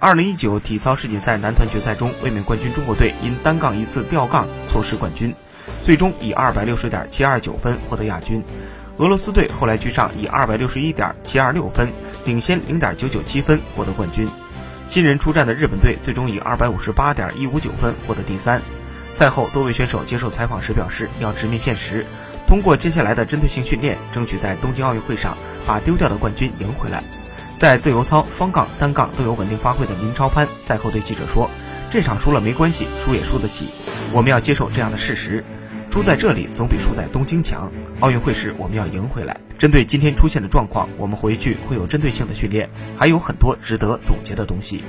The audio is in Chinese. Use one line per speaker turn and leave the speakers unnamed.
二零一九体操世锦赛男团决赛中，卫冕冠军中国队因单杠一次吊杠错失冠军，最终以二百六十点七二九分获得亚军。俄罗斯队后来居上，以二百六十一点七二六分领先零点九九七分获得冠军。新人出战的日本队最终以二百五十八点一五九分获得第三。赛后，多位选手接受采访时表示，要直面现实，通过接下来的针对性训练，争取在东京奥运会上把丢掉的冠军赢回来。在自由操、方杠、单杠都有稳定发挥的林超攀赛后对记者说：“这场输了没关系，输也输得起，我们要接受这样的事实。输在这里总比输在东京强。奥运会时我们要赢回来。针对今天出现的状况，我们回去会有针对性的训练，还有很多值得总结的东西。”